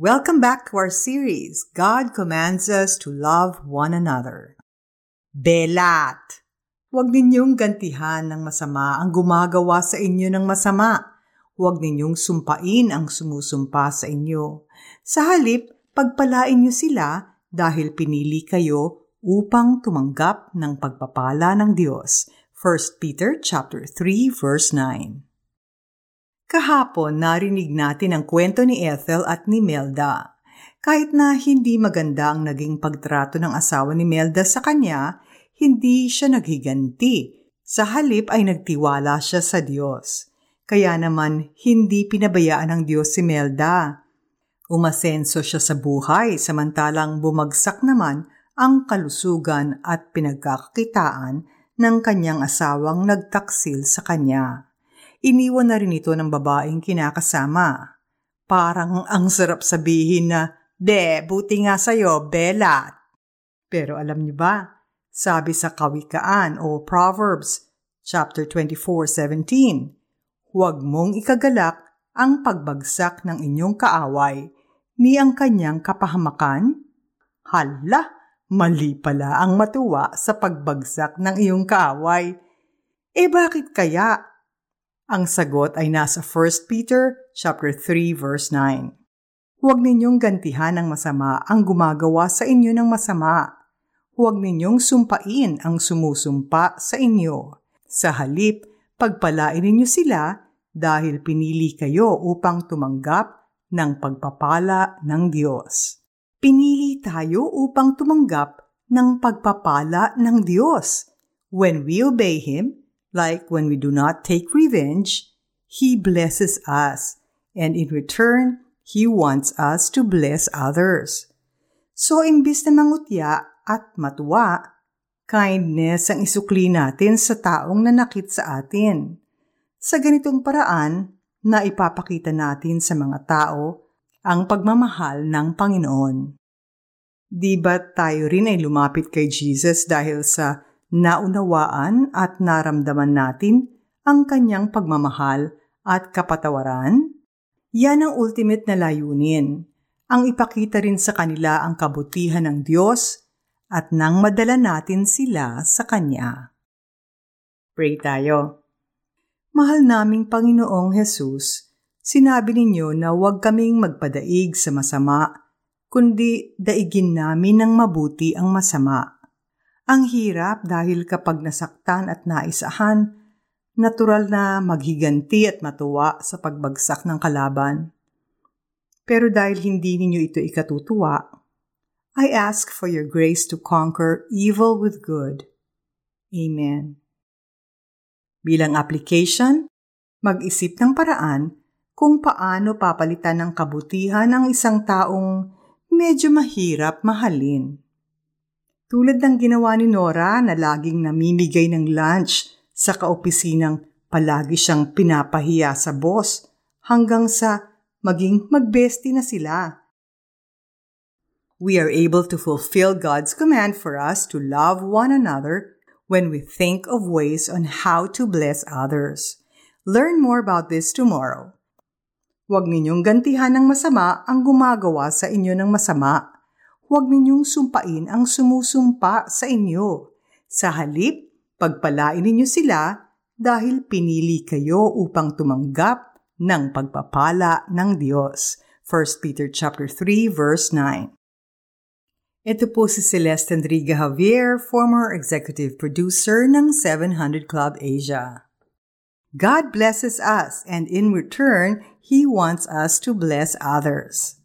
Welcome back to our series, God Commands Us to Love One Another. Belat! Huwag ninyong gantihan ng masama ang gumagawa sa inyo ng masama. Huwag ninyong sumpain ang sumusumpa sa inyo. Sa halip, pagpalain niyo sila dahil pinili kayo upang tumanggap ng pagpapala ng Diyos. 1 Peter chapter 3 verse 9. Kahapon narinig natin ang kwento ni Ethel at ni Melda. Kahit na hindi maganda ang naging pagtrato ng asawa ni Melda sa kanya, hindi siya naghiganti. Sa halip ay nagtiwala siya sa Diyos. Kaya naman hindi pinabayaan ng Diyos si Melda. Umasenso siya sa buhay samantalang bumagsak naman ang kalusugan at pinagkakakitaan ng kanyang asawang nagtaksil sa kanya. Iniwan na rin ito ng babaeng kinakasama. Parang ang sarap sabihin na, De, buti nga sa'yo, Bella. Pero alam niyo ba, sabi sa Kawikaan o Proverbs, chapter 24:17, huwag mong ikagalak ang pagbagsak ng inyong kaaway ni ang kanyang kapahamakan? Hala, mali pala ang matuwa sa pagbagsak ng iyong kaaway. Eh bakit kaya ang sagot ay nasa 1 Peter chapter 3 verse 9. Huwag ninyong gantihan ng masama ang gumagawa sa inyo ng masama. Huwag ninyong sumpain ang sumusumpa sa inyo. Sa halip, pagpalain ninyo sila dahil pinili kayo upang tumanggap ng pagpapala ng Diyos. Pinili tayo upang tumanggap ng pagpapala ng Diyos. When we obey Him, Like when we do not take revenge, He blesses us, and in return, He wants us to bless others. So, imbis na mangutya at matuwa, kindness ang isukli natin sa taong nanakit sa atin. Sa ganitong paraan, na ipapakita natin sa mga tao ang pagmamahal ng Panginoon. Di ba tayo rin ay lumapit kay Jesus dahil sa naunawaan at naramdaman natin ang kanyang pagmamahal at kapatawaran? Yan ang ultimate na layunin, ang ipakita rin sa kanila ang kabutihan ng Diyos at nang madala natin sila sa Kanya. Pray tayo. Mahal naming Panginoong Hesus, sinabi ninyo na huwag kaming magpadaig sa masama, kundi daigin namin ng mabuti ang masama ang hirap dahil kapag nasaktan at naisahan, natural na maghiganti at matuwa sa pagbagsak ng kalaban. Pero dahil hindi ninyo ito ikatutuwa, I ask for your grace to conquer evil with good. Amen. Bilang application, mag-isip ng paraan kung paano papalitan ng kabutihan ng isang taong medyo mahirap mahalin. Tulad ng ginawa ni Nora na laging namimigay ng lunch sa kaopisinang palagi siyang pinapahiya sa boss hanggang sa maging magbesti na sila. We are able to fulfill God's command for us to love one another when we think of ways on how to bless others. Learn more about this tomorrow. Huwag ninyong gantihan ng masama ang gumagawa sa inyo ng masama huwag ninyong sumpain ang sumusumpa sa inyo. Sa halip, pagpalain ninyo sila dahil pinili kayo upang tumanggap ng pagpapala ng Diyos. 1 Peter chapter 3 verse 9. Ito po si Celeste Enrique Javier, former executive producer ng 700 Club Asia. God blesses us and in return, He wants us to bless others.